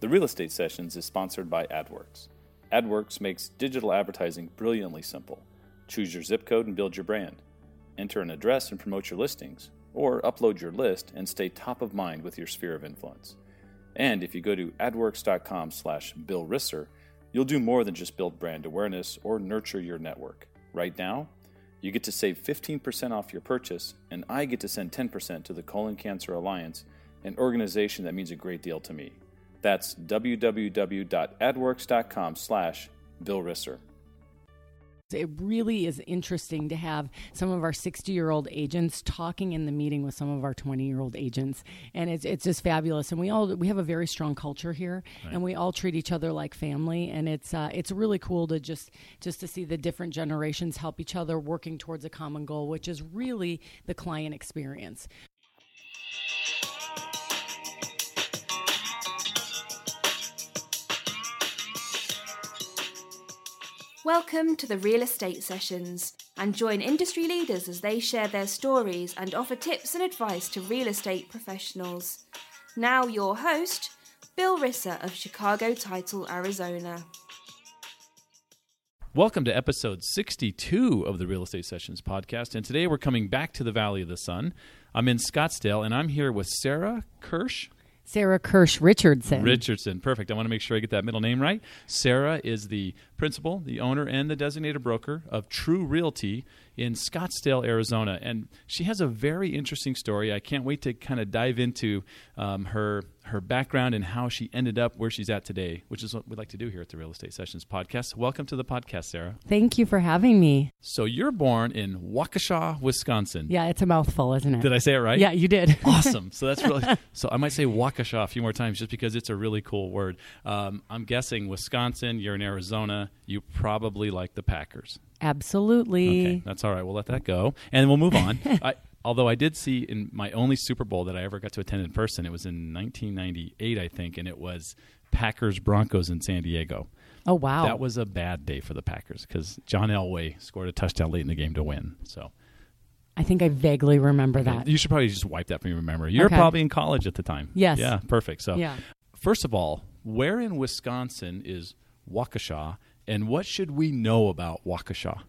The Real Estate Sessions is sponsored by AdWorks. AdWorks makes digital advertising brilliantly simple. Choose your zip code and build your brand. Enter an address and promote your listings, or upload your list and stay top of mind with your sphere of influence. And if you go to adworks.com slash Bill Risser, you'll do more than just build brand awareness or nurture your network. Right now, you get to save 15% off your purchase, and I get to send 10% to the Colon Cancer Alliance, an organization that means a great deal to me. That's www.adworks.com slash Bill Risser. It really is interesting to have some of our 60 year old agents talking in the meeting with some of our 20 year old agents. And it's, it's just fabulous. And we all, we have a very strong culture here right. and we all treat each other like family. And it's, uh, it's really cool to just, just to see the different generations help each other working towards a common goal, which is really the client experience. Welcome to the Real Estate Sessions and join industry leaders as they share their stories and offer tips and advice to real estate professionals. Now, your host, Bill Risser of Chicago Title, Arizona. Welcome to episode 62 of the Real Estate Sessions podcast. And today we're coming back to the Valley of the Sun. I'm in Scottsdale and I'm here with Sarah Kirsch. Sarah Kirsch Richardson. Richardson, perfect. I want to make sure I get that middle name right. Sarah is the principal, the owner, and the designated broker of Tru Realty in Scottsdale, Arizona. And she has a very interesting story. I can't wait to kind of dive into um, her her background and how she ended up where she's at today, which is what we like to do here at the Real Estate Sessions podcast. Welcome to the podcast, Sarah. Thank you for having me. So you're born in Waukesha, Wisconsin. Yeah, it's a mouthful, isn't it? Did I say it right? Yeah, you did. awesome. So that's really so. I might say Waukesha a few more times just because it's a really cool word. Um, I'm guessing Wisconsin. You're in Arizona. You probably like the Packers. Absolutely. Okay, that's all right. We'll let that go, and we'll move on. I, although I did see in my only Super Bowl that I ever got to attend in person, it was in 1998, I think, and it was Packers Broncos in San Diego. Oh wow, that was a bad day for the Packers because John Elway scored a touchdown late in the game to win. So. I think I vaguely remember that. You should probably just wipe that from your memory. You're okay. probably in college at the time. Yes. Yeah, perfect. So, yeah. first of all, where in Wisconsin is Waukesha, and what should we know about Waukesha?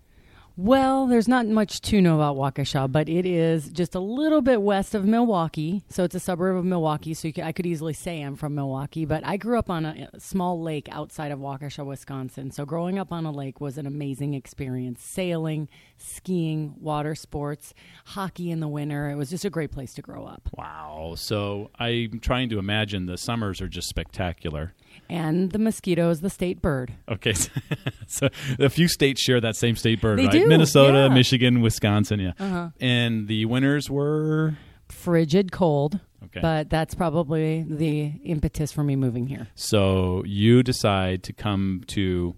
Well, there's not much to know about Waukesha, but it is just a little bit west of Milwaukee. So it's a suburb of Milwaukee. So could, I could easily say I'm from Milwaukee, but I grew up on a, a small lake outside of Waukesha, Wisconsin. So growing up on a lake was an amazing experience. Sailing, skiing, water sports, hockey in the winter. It was just a great place to grow up. Wow. So I'm trying to imagine the summers are just spectacular and the mosquito is the state bird. Okay, so a few states share that same state bird, they right? Do, Minnesota, yeah. Michigan, Wisconsin, yeah. Uh-huh. And the winters were frigid cold. Okay. But that's probably the impetus for me moving here. So you decide to come to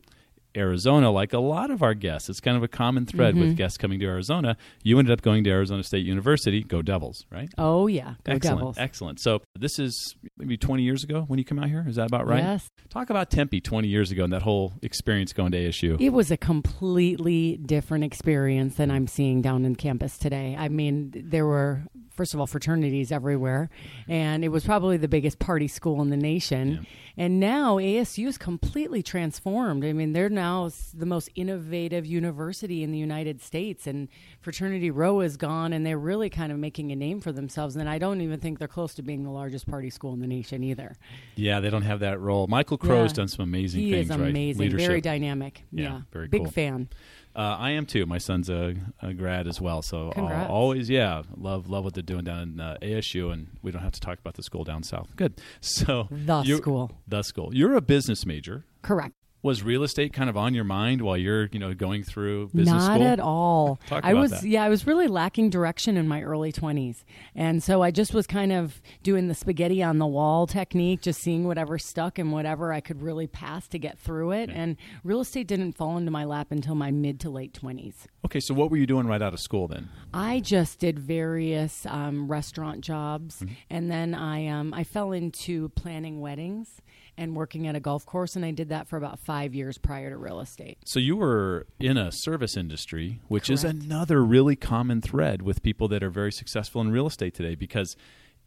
Arizona, like a lot of our guests. It's kind of a common thread mm-hmm. with guests coming to Arizona. You ended up going to Arizona State University. Go Devils, right? Oh yeah, go excellent, Devils. Excellent. So this is maybe 20 years ago when you come out here. Is that about right? Yes. Talk about Tempe 20 years ago and that whole experience going to ASU. It was a completely different experience than I'm seeing down in campus today. I mean, there were first of all fraternities everywhere, and it was probably the biggest party school in the nation. Yeah. And now ASU is completely transformed. I mean, they're now the most innovative university in the United States, and Fraternity Row is gone, and they're really kind of making a name for themselves. And I don't even think they're close to being the largest party school in the nation either. Yeah, they don't have that role. Michael Crow's yeah. done some amazing he things. He is amazing, right? very dynamic. Yeah, yeah. very big cool. fan. Uh, I am too. My son's a, a grad as well, so Congrats. always, yeah, love love what they're doing down in uh, ASU, and we don't have to talk about the school down south. Good. So the school, the school. You're a business major, correct? Was real estate kind of on your mind while you're you know going through business not school? at all Talk i was that. yeah i was really lacking direction in my early 20s and so i just was kind of doing the spaghetti on the wall technique just seeing whatever stuck and whatever i could really pass to get through it Okay. and real estate didn't fall into my lap until my mid to late 20s okay so what were you doing right out of school then I just did various um, restaurant jobs, Mm-hmm. and then I um, I fell into planning weddings and working at a golf course, and I did that for about five years prior to real estate. so you were in a service industry which is another really common thread with people that are very successful in real estate today because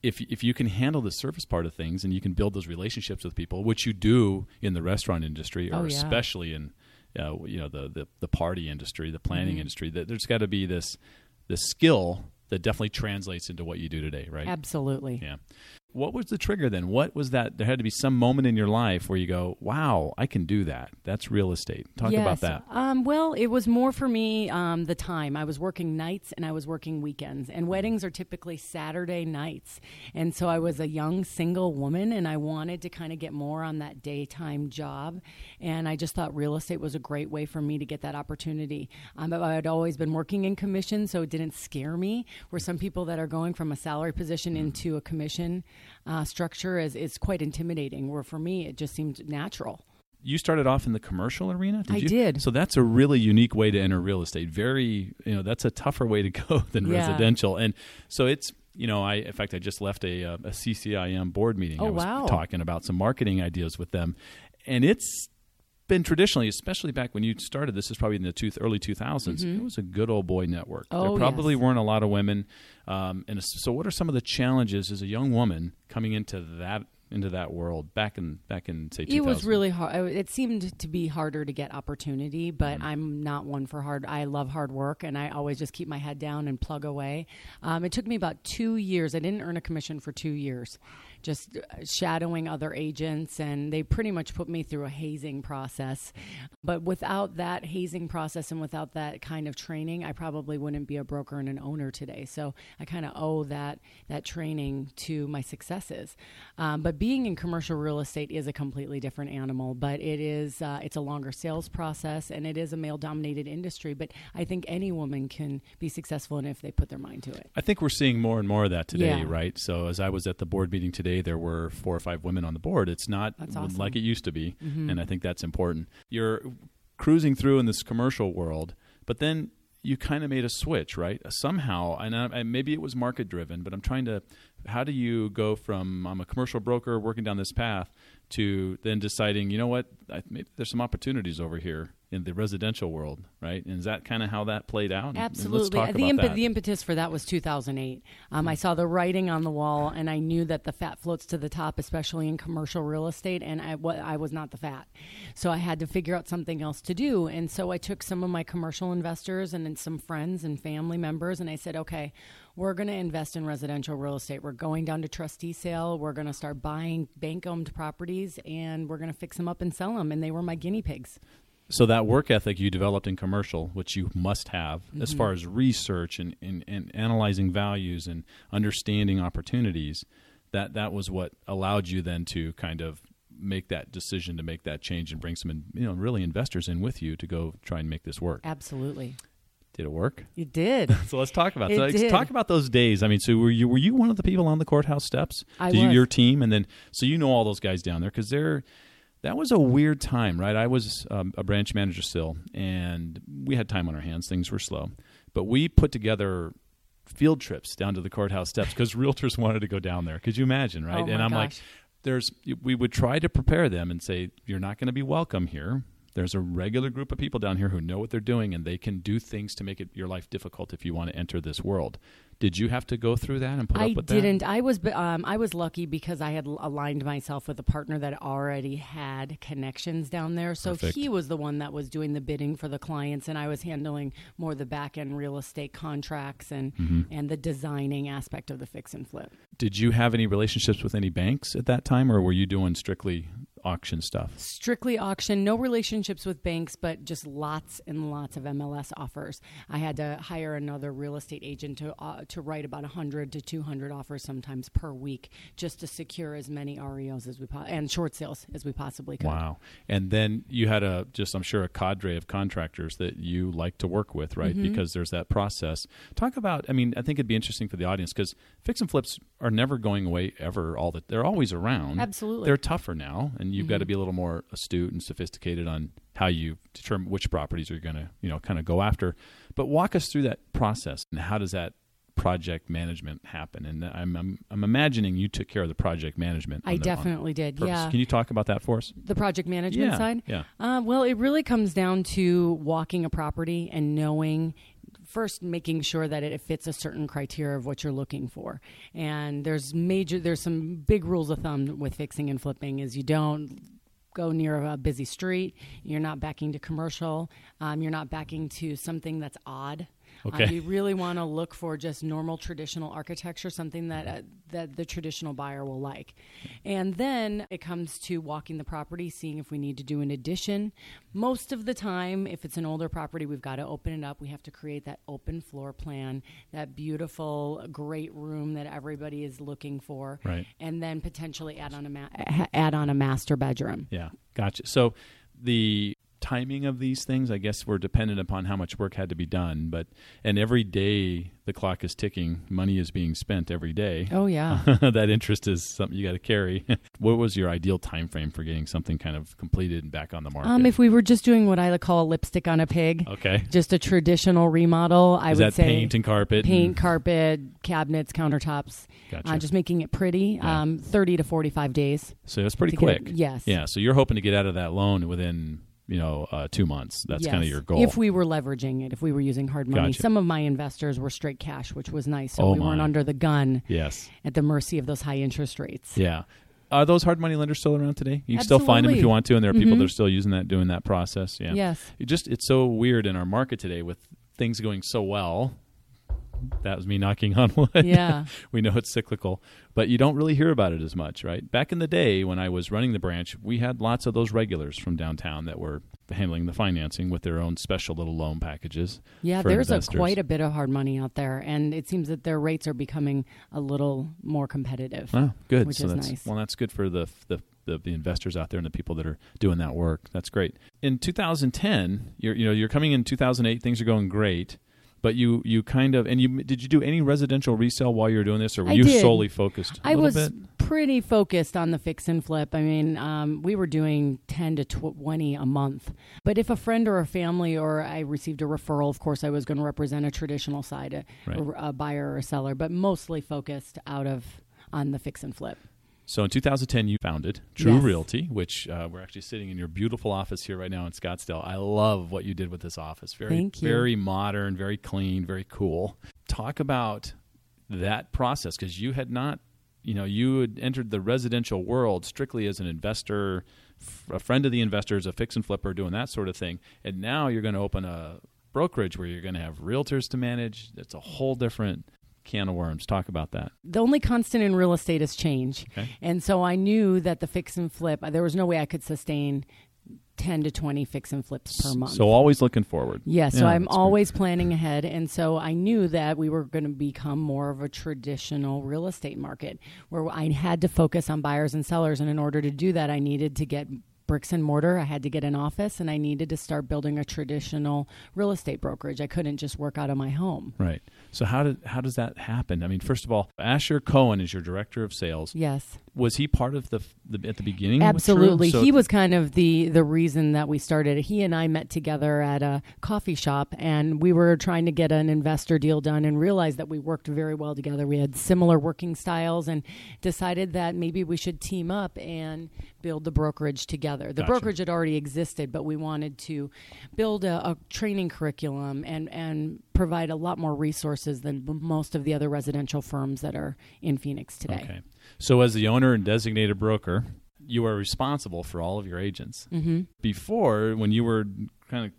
if if you can handle the service part of things and you can build those relationships with people, which you do in the restaurant industry, or Oh, yeah. especially in uh, you know the, the the party industry, the planning Mm-hmm. industry, that there's got to be this this skill that definitely translates into what you do today, right? Absolutely. Yeah. What was the trigger then? What was that? There had to be some moment in your life where you go, "Wow, I can do that." That's real estate. Talk about that. Um, well, it was more for me um, the time. I was working nights and I was working weekends, and weddings are typically Saturday nights. And so I was a young single woman, and I wanted to kind of get more on that daytime job. And I just thought real estate was a great way for me to get that opportunity. Um, I had always been working in commission, so it didn't scare me. Where some people that are going from a salary position into a commission uh, structure is, is quite intimidating. Where for me, it just seemed natural. you started off in the commercial arena. Did I you? did. So that's a really unique way to enter real estate. Very, you know, that's a tougher way to go than Yeah. residential. And so it's, you know, I in fact I just left a, uh, a CCIM board meeting. Oh, I was wow. talking about some marketing ideas with them, and it's been traditionally, especially back when you started. This is probably in the two, early 2000s. It was a good old boy network. Mm-hmm. Oh, there probably yes. weren't a lot of women. Um, and so, what are some of the challenges as a young woman coming into that into that world back in back in say 2000? It was really hard. It seemed to be harder to get opportunity, but Mm-hmm. I'm not one for hard. I love hard work, and I always just keep my head down and plug away. Um, it took me about two years. I didn't earn a commission for two years, just uh, shadowing other agents, and they pretty much put me through a hazing process. But without that hazing process and without that kind of training, I probably wouldn't be a broker and an owner today. So I kind of owe that that training to my successes. Um, but being in commercial real estate is a completely different animal. But it is uh, it's a longer sales process and it is a male dominated industry. But I think any woman can be successful in it if they put their mind to it. I think we're seeing more and more of that today, Yeah. right? So as I was at the board meeting today, there were four or five women on the board. It's not awesome. Mm-hmm. like it used to be, and I think that's important. You're cruising through in this commercial world, but then you kind of made a switch, right? Somehow, and, I, and maybe it was market driven, but I'm trying to. How do you go from I'm a commercial broker working down this path to then deciding, you know what, I, maybe there's some opportunities over here in the residential world, right? And is that kind of how that played out? And- and Absolutely. the, imp- the impetus for that was 2008. Um, I saw the writing on the wall, and I knew that the fat floats to the top, especially in commercial real estate, and I was not the fat. So I had to figure out something else to do. And so I took some of my commercial investors and then some friends and family members, and I said, okay, we're going to invest in residential real estate. We're going down to trustee sale. We're going to start buying bank owned properties, and we're going to fix them up and sell them. And they were my guinea pigs. So that work ethic you developed in commercial, which you must have, as Mm-hmm. far as research and, and, and analyzing values and understanding opportunities, that that was what allowed you then to kind of make that decision to make that change and bring some you know really investors in with you to go try and make this work. Absolutely. Did it work? You did. So let's talk about It so let's did. talk about those days. I mean, so were you were you one of the people on the courthouse steps? I Did you, was. your team, and then so you know all those guys down there because they're that was a weird time, right? I was um, a branch manager still, and we had time on our hands. Things were slow, but we put together field trips down to the courthouse steps because realtors wanted to go down there. Could you imagine, right? Oh, and I'm like, there's we would try to prepare them and say you're not going to be welcome here. There's a regular group of people down here who know what they're doing and they can do things to make it your life difficult if you want to enter this world. Did you have to go through that and put I up with that? I didn't. I was um, I was lucky because I had aligned myself with a partner that already had connections down there. So Perfect. he was the one that was doing the bidding for the clients, and I was handling more the back end real estate contracts and Mm-hmm. and the designing aspect of the fix and flip. Did you have any relationships with any banks at that time or were you doing strictly auction stuff? Strictly auction, no relationships with banks, but just lots and lots of MLS offers. I had to hire another real estate agent to uh, to write about 100 to 200 offers sometimes per week just to secure as many REOs as we po- and short sales as we possibly could. Wow. And then you had a just I'm sure a cadre of contractors that you like to work with, right? Mm-hmm. Because there's that process. Talk about I mean, I think it'd be interesting for the audience cuz fix and flips are never going away ever all the they're always around. Absolutely. They're tougher now and you've got to be a little more astute and sophisticated on how you determine which properties you're going to, you know, kind of go after. But walk us through that process and how does that project management happen? And I'm I'm, I'm imagining you took care of the project management. I the- definitely did. purpose. Yeah. Can you talk about that for us? the project management Yeah, side? yeah. Uh, well, it really comes down to walking a property and knowing first making sure that it fits a certain criteria of what you're looking for. And there's major, there's some big rules of thumb with fixing and flipping is you don't go near a busy street. You're not backing to commercial. Um, you're not backing to something that's odd. Okay. Uh, you really want to look for just normal traditional architecture, something that uh, that the traditional buyer will like. And then it comes to walking the property, seeing if we need to do an addition. Most of the time, if it's an older property, we've got to open it up. We have to create that open floor plan, that beautiful, great room that everybody is looking for, Right. and then potentially add on a ma- add on a master bedroom. Yeah, gotcha. So the timing of these things, I guess, were dependent upon how much work had to be done. But and every day the clock is ticking, money is being spent every day. Oh yeah. that interest is something you got to carry. what was your ideal time frame for getting something kind of completed and back on the market? Um, if we were just doing what I like call a lipstick on a pig, okay, just a traditional remodel, I is would that say paint and carpet? paint, and- carpet, cabinets, countertops, Gotcha. uh, just making it pretty. Yeah. Um, Thirty to forty-five days. so it's pretty quick. it- yes. Yeah. So you're hoping to get out of that loan within you know uh, two months. That's kind of your goal. If we were leveraging it, if we were using hard money, Gotcha. some of my investors were straight cash, which was nice, so Oh, we weren't under the gun yes. at the mercy of those high interest rates. Yeah. Are those hard money lenders still around today? You can still find them if you want to, and there are people Mhm. that are still using that, doing that process. Yeah. Yes. It just it's so weird in our market today with things going so well. That was me knocking on wood. Yeah. we know it's cyclical, but you don't really hear about it as much, right? Back in the day when I was running the branch, we had lots of those regulars from downtown that were handling the financing with their own special little loan packages. Yeah, there's a, quite a bit of hard money out there, and it seems that their rates are becoming a little more competitive. Oh, good. Which so is that's nice. well, that's good for the, the the the investors out there and the people that are doing that work. That's great. In 2010, you're you know you're coming in 2008. Things are going great, but you you kind of and you did you do any residential resale while you were doing this, or were I you did. solely focused? a I was bit? pretty focused on the fix and flip. I mean, um, we were doing 10 to 20 a month. But if a friend or a family or I received a referral, of course, I was going to represent a traditional side, a, Right. a, a buyer or a seller, but mostly focused out of on the fix and flip. So in 2010, you founded Tru Yes. Realty, which uh, we're actually sitting in your beautiful office here right now in Scottsdale. I love what you did with this office. Very, Thank you. very modern, very clean, very cool. Talk about that process because you had not, you know, you had entered the residential world strictly as an investor, a friend of the investors, a fix and flipper, doing that sort of thing, and now you're going to open a brokerage where you're going to have realtors to manage. It's a whole different can of worms. Talk about that. The only constant in real estate is change. Okay. And so I knew that the fix and flip, there was no way I could sustain 10 to 20 fix and flips per month. So always looking forward. Yeah, so Yeah, I'm that's great. always planning ahead. And so I knew that we were going to become more of a traditional real estate market where I had to focus on buyers and sellers. And in order to do that, I needed to get bricks and mortar. I had to get an office and I needed to start building a traditional real estate brokerage. I couldn't just work out of my home. Right. So how did how does that happen? I mean, first of all, Asher Cohen is your director of sales. Yes. Was he part of the, the at the beginning? Absolutely. So- he was kind of the the reason that we started. He and I met together at a coffee shop and we were trying to get an investor deal done and realized that we worked very well together. We had similar working styles and decided that maybe we should team up and build the brokerage together. The Gotcha. brokerage had already existed, but we wanted to build a, a training curriculum and and provide a lot more resources than most of the other residential firms that are in Phoenix today. Okay. So as the owner and designated broker, you are responsible for all of your agents. hmm Before, when you were kind of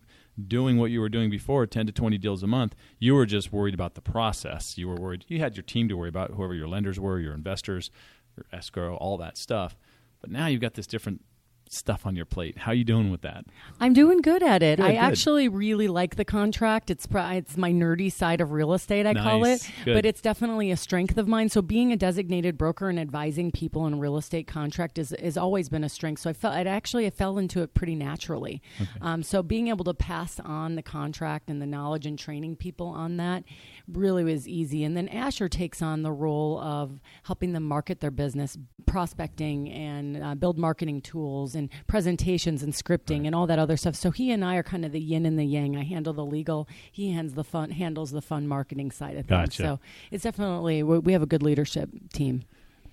doing what you were doing before, 10 to 20 deals a month, you were just worried about the process. You were worried. You had your team to worry about, whoever your lenders were, your investors, your escrow, all that stuff. But now you've got this different stuff on your plate. How you doing with that? I'm doing good at it. Good, I good. actually really like the contract. It's it's my nerdy side of real estate, I call it, Good. but it's definitely a strength of mine. So being a designated broker and advising people in a real estate contract is has always been a strength. So I felt it actually I fell into it pretty naturally. Um, so being able to pass on the contract and the knowledge and training people on that really was easy. And then Asher takes on the role of helping them market their business, prospecting and uh, build marketing tools and presentations and scripting and all that other stuff. So he and I are kind of the yin and the yang. I handle the legal, he hands the fun, handles the fun marketing side of things. Gotcha. So it's definitely we we have a good leadership team.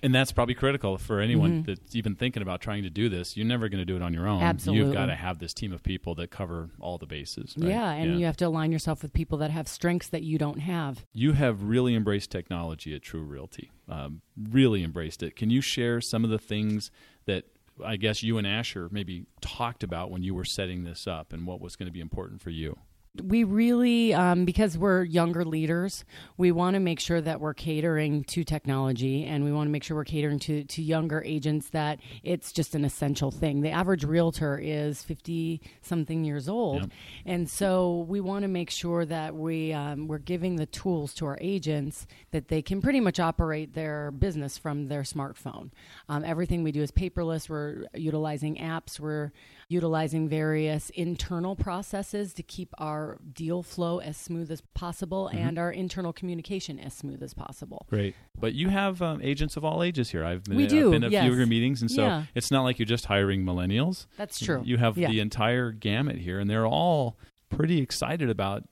And that's probably critical for anyone mm-hmm. that's even thinking about trying to do this. You're never going to do it on your own. Absolutely. You've got to have this team of people that cover all the bases. Right? Yeah, and yeah. you have to align yourself with people that have strengths that you don't have. You have really embraced technology at Tru Realty. Um, really embraced it. Can you share some of the things that I guess you and Asher maybe talked about when you were setting this up and what was going to be important for you? We really um, because we're younger leaders we want to make sure that we're catering to technology and we want to make sure we're catering to, to younger agents that it's just an essential thing. The average realtor is 50 something years old. Yep. and so we want to make sure that we um, we're giving the tools to our agents that they can pretty much operate their business from their smartphone. Um, everything we do is paperless. We're utilizing apps. We're utilizing various internal processes to keep our deal flow as smooth as possible mm-hmm. and our internal communication as smooth as possible. Great. But you have um, agents of all ages here. I've been, we do, I've been at yes. a few of your meetings, and so yeah. it's not like you're just hiring millennials. That's true. You have yeah. the entire gamut here, and they're all pretty excited about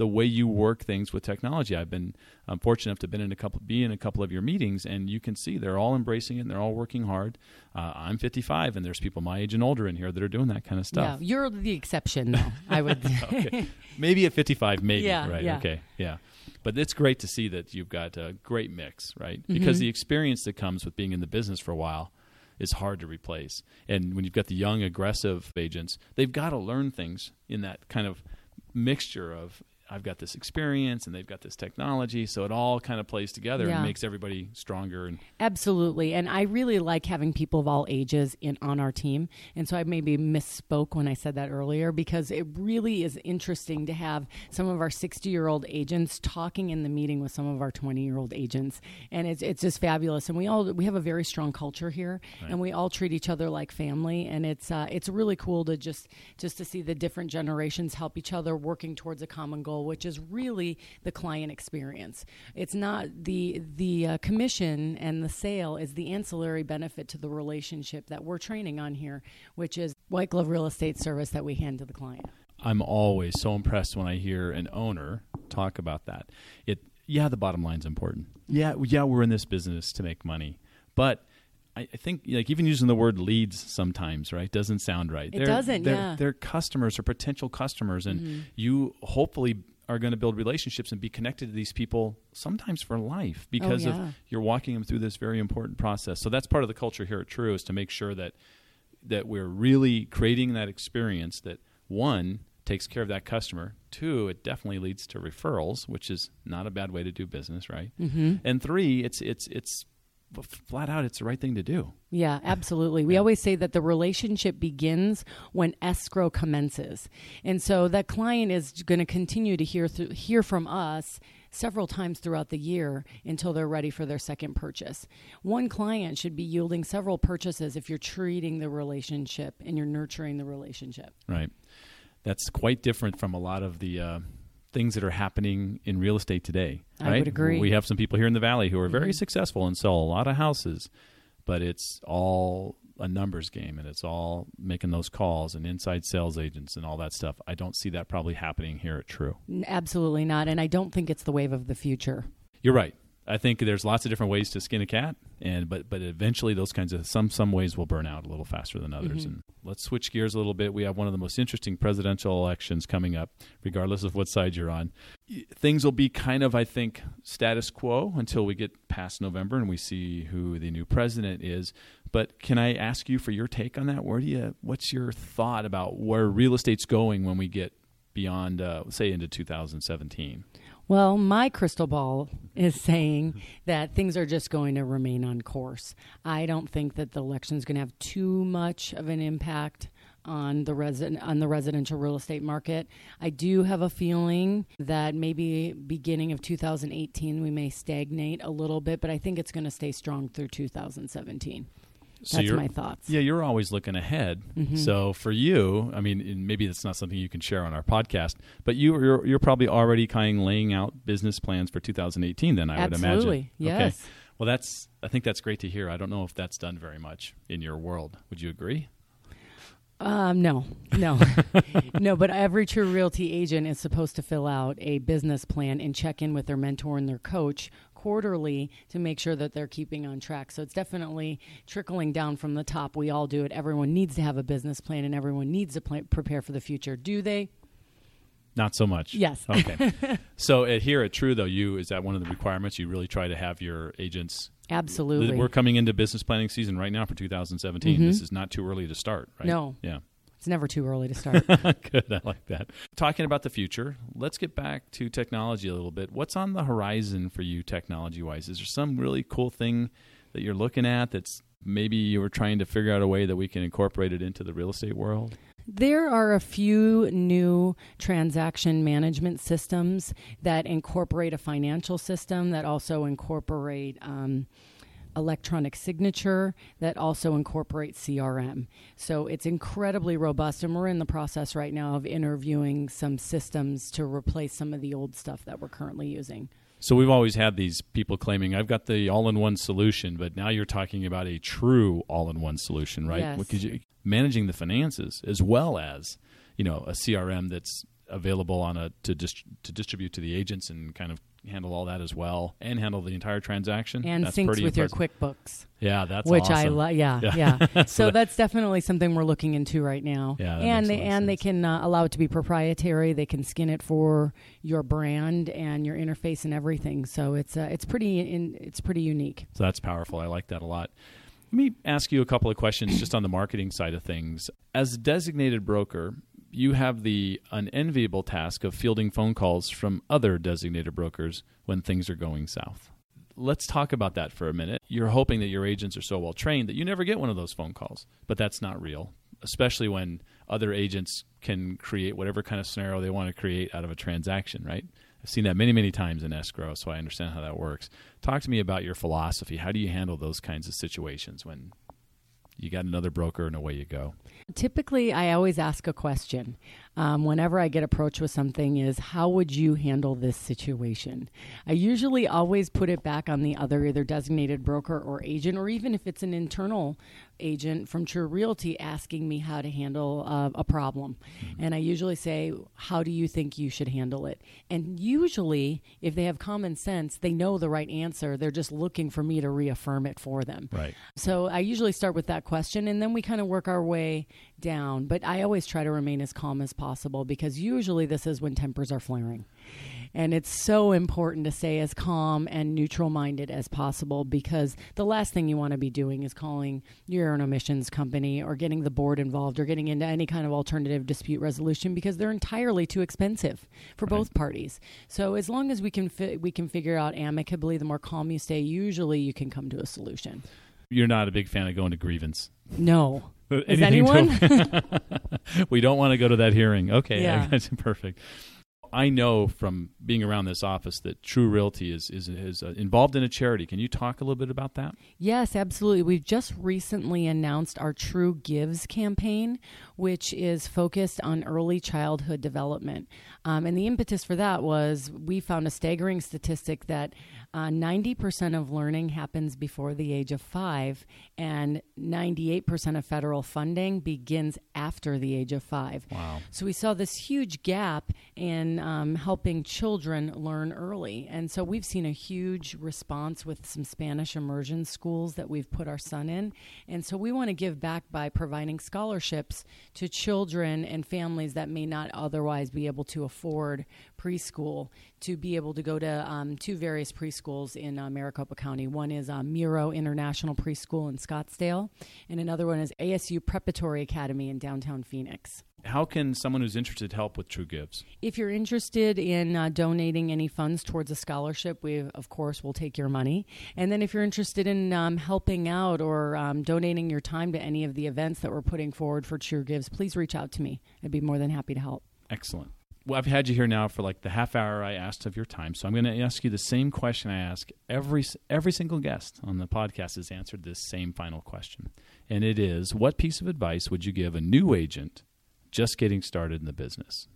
the way you work things with technology. I've been I'm fortunate enough to been in a couple be in a couple of your meetings, and you can see they're all embracing it. and They're all working hard. Uh, I'm 55, and there's people my age and older in here that are doing that kind of stuff. Yeah, you're the exception, though. I would okay. maybe at 55, maybe yeah, right. Yeah. Okay, yeah. But it's great to see that you've got a great mix, right? Because mm-hmm. the experience that comes with being in the business for a while is hard to replace. And when you've got the young, aggressive agents, they've got to learn things in that kind of mixture of I've got this experience and they've got this technology, so it all kind of plays together yeah. and makes everybody stronger. And absolutely, and I really like having people of all ages in on our team. And so I maybe misspoke when I said that earlier because it really is interesting to have some of our sixty-year-old agents talking in the meeting with some of our twenty-year-old agents, and it's it's just fabulous. And we all we have a very strong culture here, right. and we all treat each other like family, and it's uh, it's really cool to just just to see the different generations help each other working towards a common goal which is really the client experience. It's not the the uh, commission and the sale is the ancillary benefit to the relationship that we're training on here, which is white glove real estate service that we hand to the client. I'm always so impressed when I hear an owner talk about that. It yeah, the bottom line's important. Yeah, yeah, we're in this business to make money, but I, think like even using the word leads sometimes right doesn't sound right. It they're, doesn't. They're, yeah, they're customers or potential customers, and mm-hmm. you hopefully are going to build relationships and be connected to these people sometimes for life because oh, yeah. of you're walking them through this very important process. So that's part of the culture here at Tru is to make sure that that we're really creating that experience that one takes care of that customer. Two, it definitely leads to referrals, which is not a bad way to do business, right? Mm-hmm. And three, it's it's it's flat out it's the right thing to do. Yeah, absolutely. We yeah. always say that the relationship begins when escrow commences. And so that client is going to continue to hear th- hear from us several times throughout the year until they're ready for their second purchase. One client should be yielding several purchases if you're treating the relationship and you're nurturing the relationship. Right. That's quite different from a lot of the uh, things that are happening in real estate today. I would agree. We have some people here in the valley who are very mm-hmm. successful and sell a lot of houses, but it's all a numbers game and it's all making those calls and inside sales agents and all that stuff. I don't see that probably happening here at Tru. Absolutely not, and I don't think it's the wave of the future. You're right. I think there's lots of different ways to skin a cat, and but but eventually those kinds of some some ways will burn out a little faster than others. Mm-hmm. And let's switch gears a little bit. We have one of the most interesting presidential elections coming up, regardless of what side you're on. Things will be kind of, I think, status quo until we get past November and we see who the new president is. But can I ask you for your take on that? Where do you? What's your thought about where real estate's going when we get beyond, uh, say, into 2017? Well, my crystal ball is saying that things are just going to remain on course. I don't think that the election is going to have too much of an impact on the resident on the residential real estate market. I do have a feeling that maybe beginning of 2018 we may stagnate a little bit, but I think it's going to stay strong through 2017. So That's my thoughts. Yeah, you're always looking ahead. Mm-hmm. So for you, I mean, maybe that's not something you can share on our podcast, but you, are you're, you're probably already kind of laying out business plans for 2018. Then I Absolutely. would imagine. Yes. Okay. Well, that's I think that's great to hear. I don't know if that's done very much in your world. Would you agree? Um, no, no, no. But every true realty agent is supposed to fill out a business plan and check in with their mentor and their coach quarterly to make sure that they're keeping on track. So it's definitely trickling down from the top. We all do it. Everyone needs to have a business plan and everyone needs to plan, prepare for the future. Do they? Not so much. Yes. Okay. so uh, here at Tru, though, you is that one of the requirements? You really try to have your agents. Absolutely. We're coming into business planning season right now for 2017. Mm-hmm. This is not too early to start, right? No. Yeah. It's never too early to start. Good. I like that. Talking about the future, let's get back to technology a little bit. What's on the horizon for you, technology wise? Is there some really cool thing that you're looking at that's maybe you were trying to figure out a way that we can incorporate it into the real estate world? There are a few new transaction management systems that incorporate a financial system that also incorporate um, electronic signature that also incorporates CRM. So it's incredibly robust, and we're in the process right now of interviewing some systems to replace some of the old stuff that we're currently using. So we've always had these people claiming I've got the all-in-one solution, but now you're talking about a true all-in-one solution, right? Yes. Because you, managing the finances as well as you know a CRM that's available on a to dist- to distribute to the agents and kind of handle all that as well and handle the entire transaction And That's syncs with your. QuickBooks. Yeah, that's which I awesome. love. Yeah, Yeah. yeah. So so that- that's definitely something we're looking into right now. Yeah, and they and they can uh, allow it to be proprietary. They can skin it for your brand and your interface and everything. So it's uh, it's pretty in, it's pretty unique. So that's powerful. I like that a lot. Let me ask you a couple of questions just on the marketing side of things. As a designated broker, you have the unenviable task of fielding phone calls from other designated brokers when things are going south. Let's talk about that for a minute. You're hoping that your agents are so well trained that you never get one of those phone calls, but that's not real, especially when other agents can create whatever kind of scenario they want to create out of a transaction, right? I've seen that many, many times in escrow, so I understand how that works. Talk to me about your philosophy. How do you handle those kinds of situations when you got another broker and away you go? Typically, I always ask a question um, whenever I get approached with something: is how would you handle this situation? I usually always put it back on the other, either designated broker or agent, or even if it's an internal agent from Tru Realty asking me how to handle uh, a problem. And I usually say, How do you think you should handle it? And usually, if they have common sense, they know the right answer. They're just looking for me to reaffirm it for them. Right. So I usually start with that question and then we kind of work our way down. But I always try to remain as calm as possible because usually this is when tempers are flaring. And it's so important to stay as calm and neutral minded as possible because the last thing you want to be doing is calling your own emissions company or getting the board involved or getting into any kind of alternative dispute resolution because they're entirely too expensive for both parties. So as long as we can fi- we can figure out amicably, the more calm you stay, usually you can come to a solution. You're not a big fan of going to grievance. No. Is Anything anyone? we don't want to go to that hearing. Okay, Yeah. that's perfect. I know from being around this office that Tru Realty is is, is uh, involved in a charity. Can you talk a little bit about that? Yes, absolutely. We've just recently announced our True Gives campaign, which is focused on early childhood development. Um, and the impetus for that was we found a staggering statistic that uh, 90% of learning happens before the age of five, and 98% of federal funding begins after the age of five. Wow. So we saw this huge gap in um, helping children learn early. And so we've seen a huge response with some Spanish immersion schools that we've put our son in. And so we want to give back by providing scholarships to children and families that may not otherwise be able to afford preschool to be able to go to um, two various preschools in uh, Maricopa County. One is uh, Miro International Preschool in Scottsdale, and another one is ASU Preparatory Academy in downtown Phoenix. How can someone who's interested help with True Gives? If you're interested in uh, donating any funds towards a scholarship, we of course will take your money. And then if you're interested in um, helping out or um, donating your time to any of the events that we're putting forward for True Gives, please reach out to me. I'd be more than happy to help. Excellent. Well, I've had you here now for like the half hour I asked of your time, so I'm going to ask you the same question I ask every every single guest on the podcast has answered this same final question, and it is: What piece of advice would you give a new agent just getting started in the business?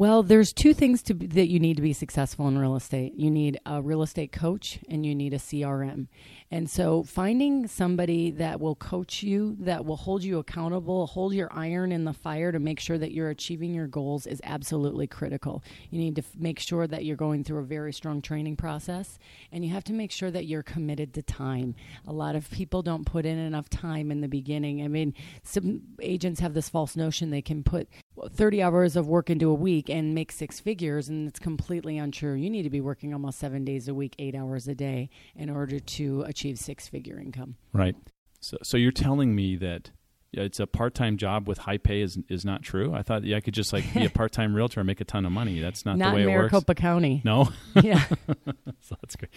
Well, there's two things that you need to be successful in real estate. You need a real estate coach and you need a CRM. And so finding somebody that will coach you, that will hold you accountable, hold your iron in the fire to make sure that you're achieving your goals is absolutely critical. You need to f- make sure that you're going through a very strong training process and you have to make sure that you're committed to time. A lot of people don't put in enough time in the beginning. I mean, some agents have this false notion they can put 30 hours of work into a week and make six figures and it's completely untrue. You need to be working almost 7 days a week, 8 hours a day in order to achieve six figure income. Right. So, so you're telling me that it's a part time job with high pay is is not true. I thought yeah, I could just like be a part time realtor and make a ton of money. That's not, not the way in it Maricopa works. County. No. Yeah. so that's great.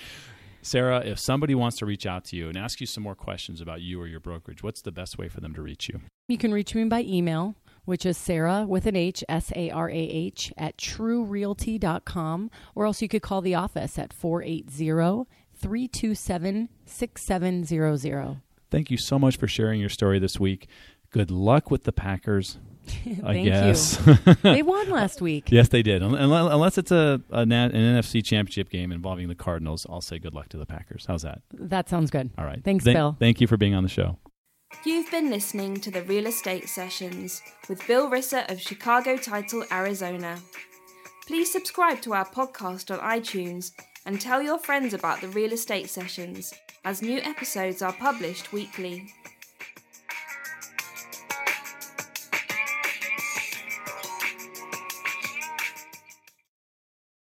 Sarah, if somebody wants to reach out to you and ask you some more questions about you or your brokerage, what's the best way for them to reach you? You can reach me by email, which is Sarah with an H, S A R A H, at truerealty.com, or else you could call the office at 480 327 6700. Thank you so much for sharing your story this week. Good luck with the Packers. I Thank guess. you. they won last week. yes, they did. Unless it's a, an NFC championship game involving the Cardinals, I'll say good luck to the Packers. How's that? That sounds good. All right. Thanks, Thank- Bill. Thank you for being on the show. You've been listening to the Real Estate Sessions with Bill Risser of Chicago Title, Arizona. Please subscribe to our podcast on iTunes and tell your friends about the Real Estate Sessions, as new episodes are published weekly.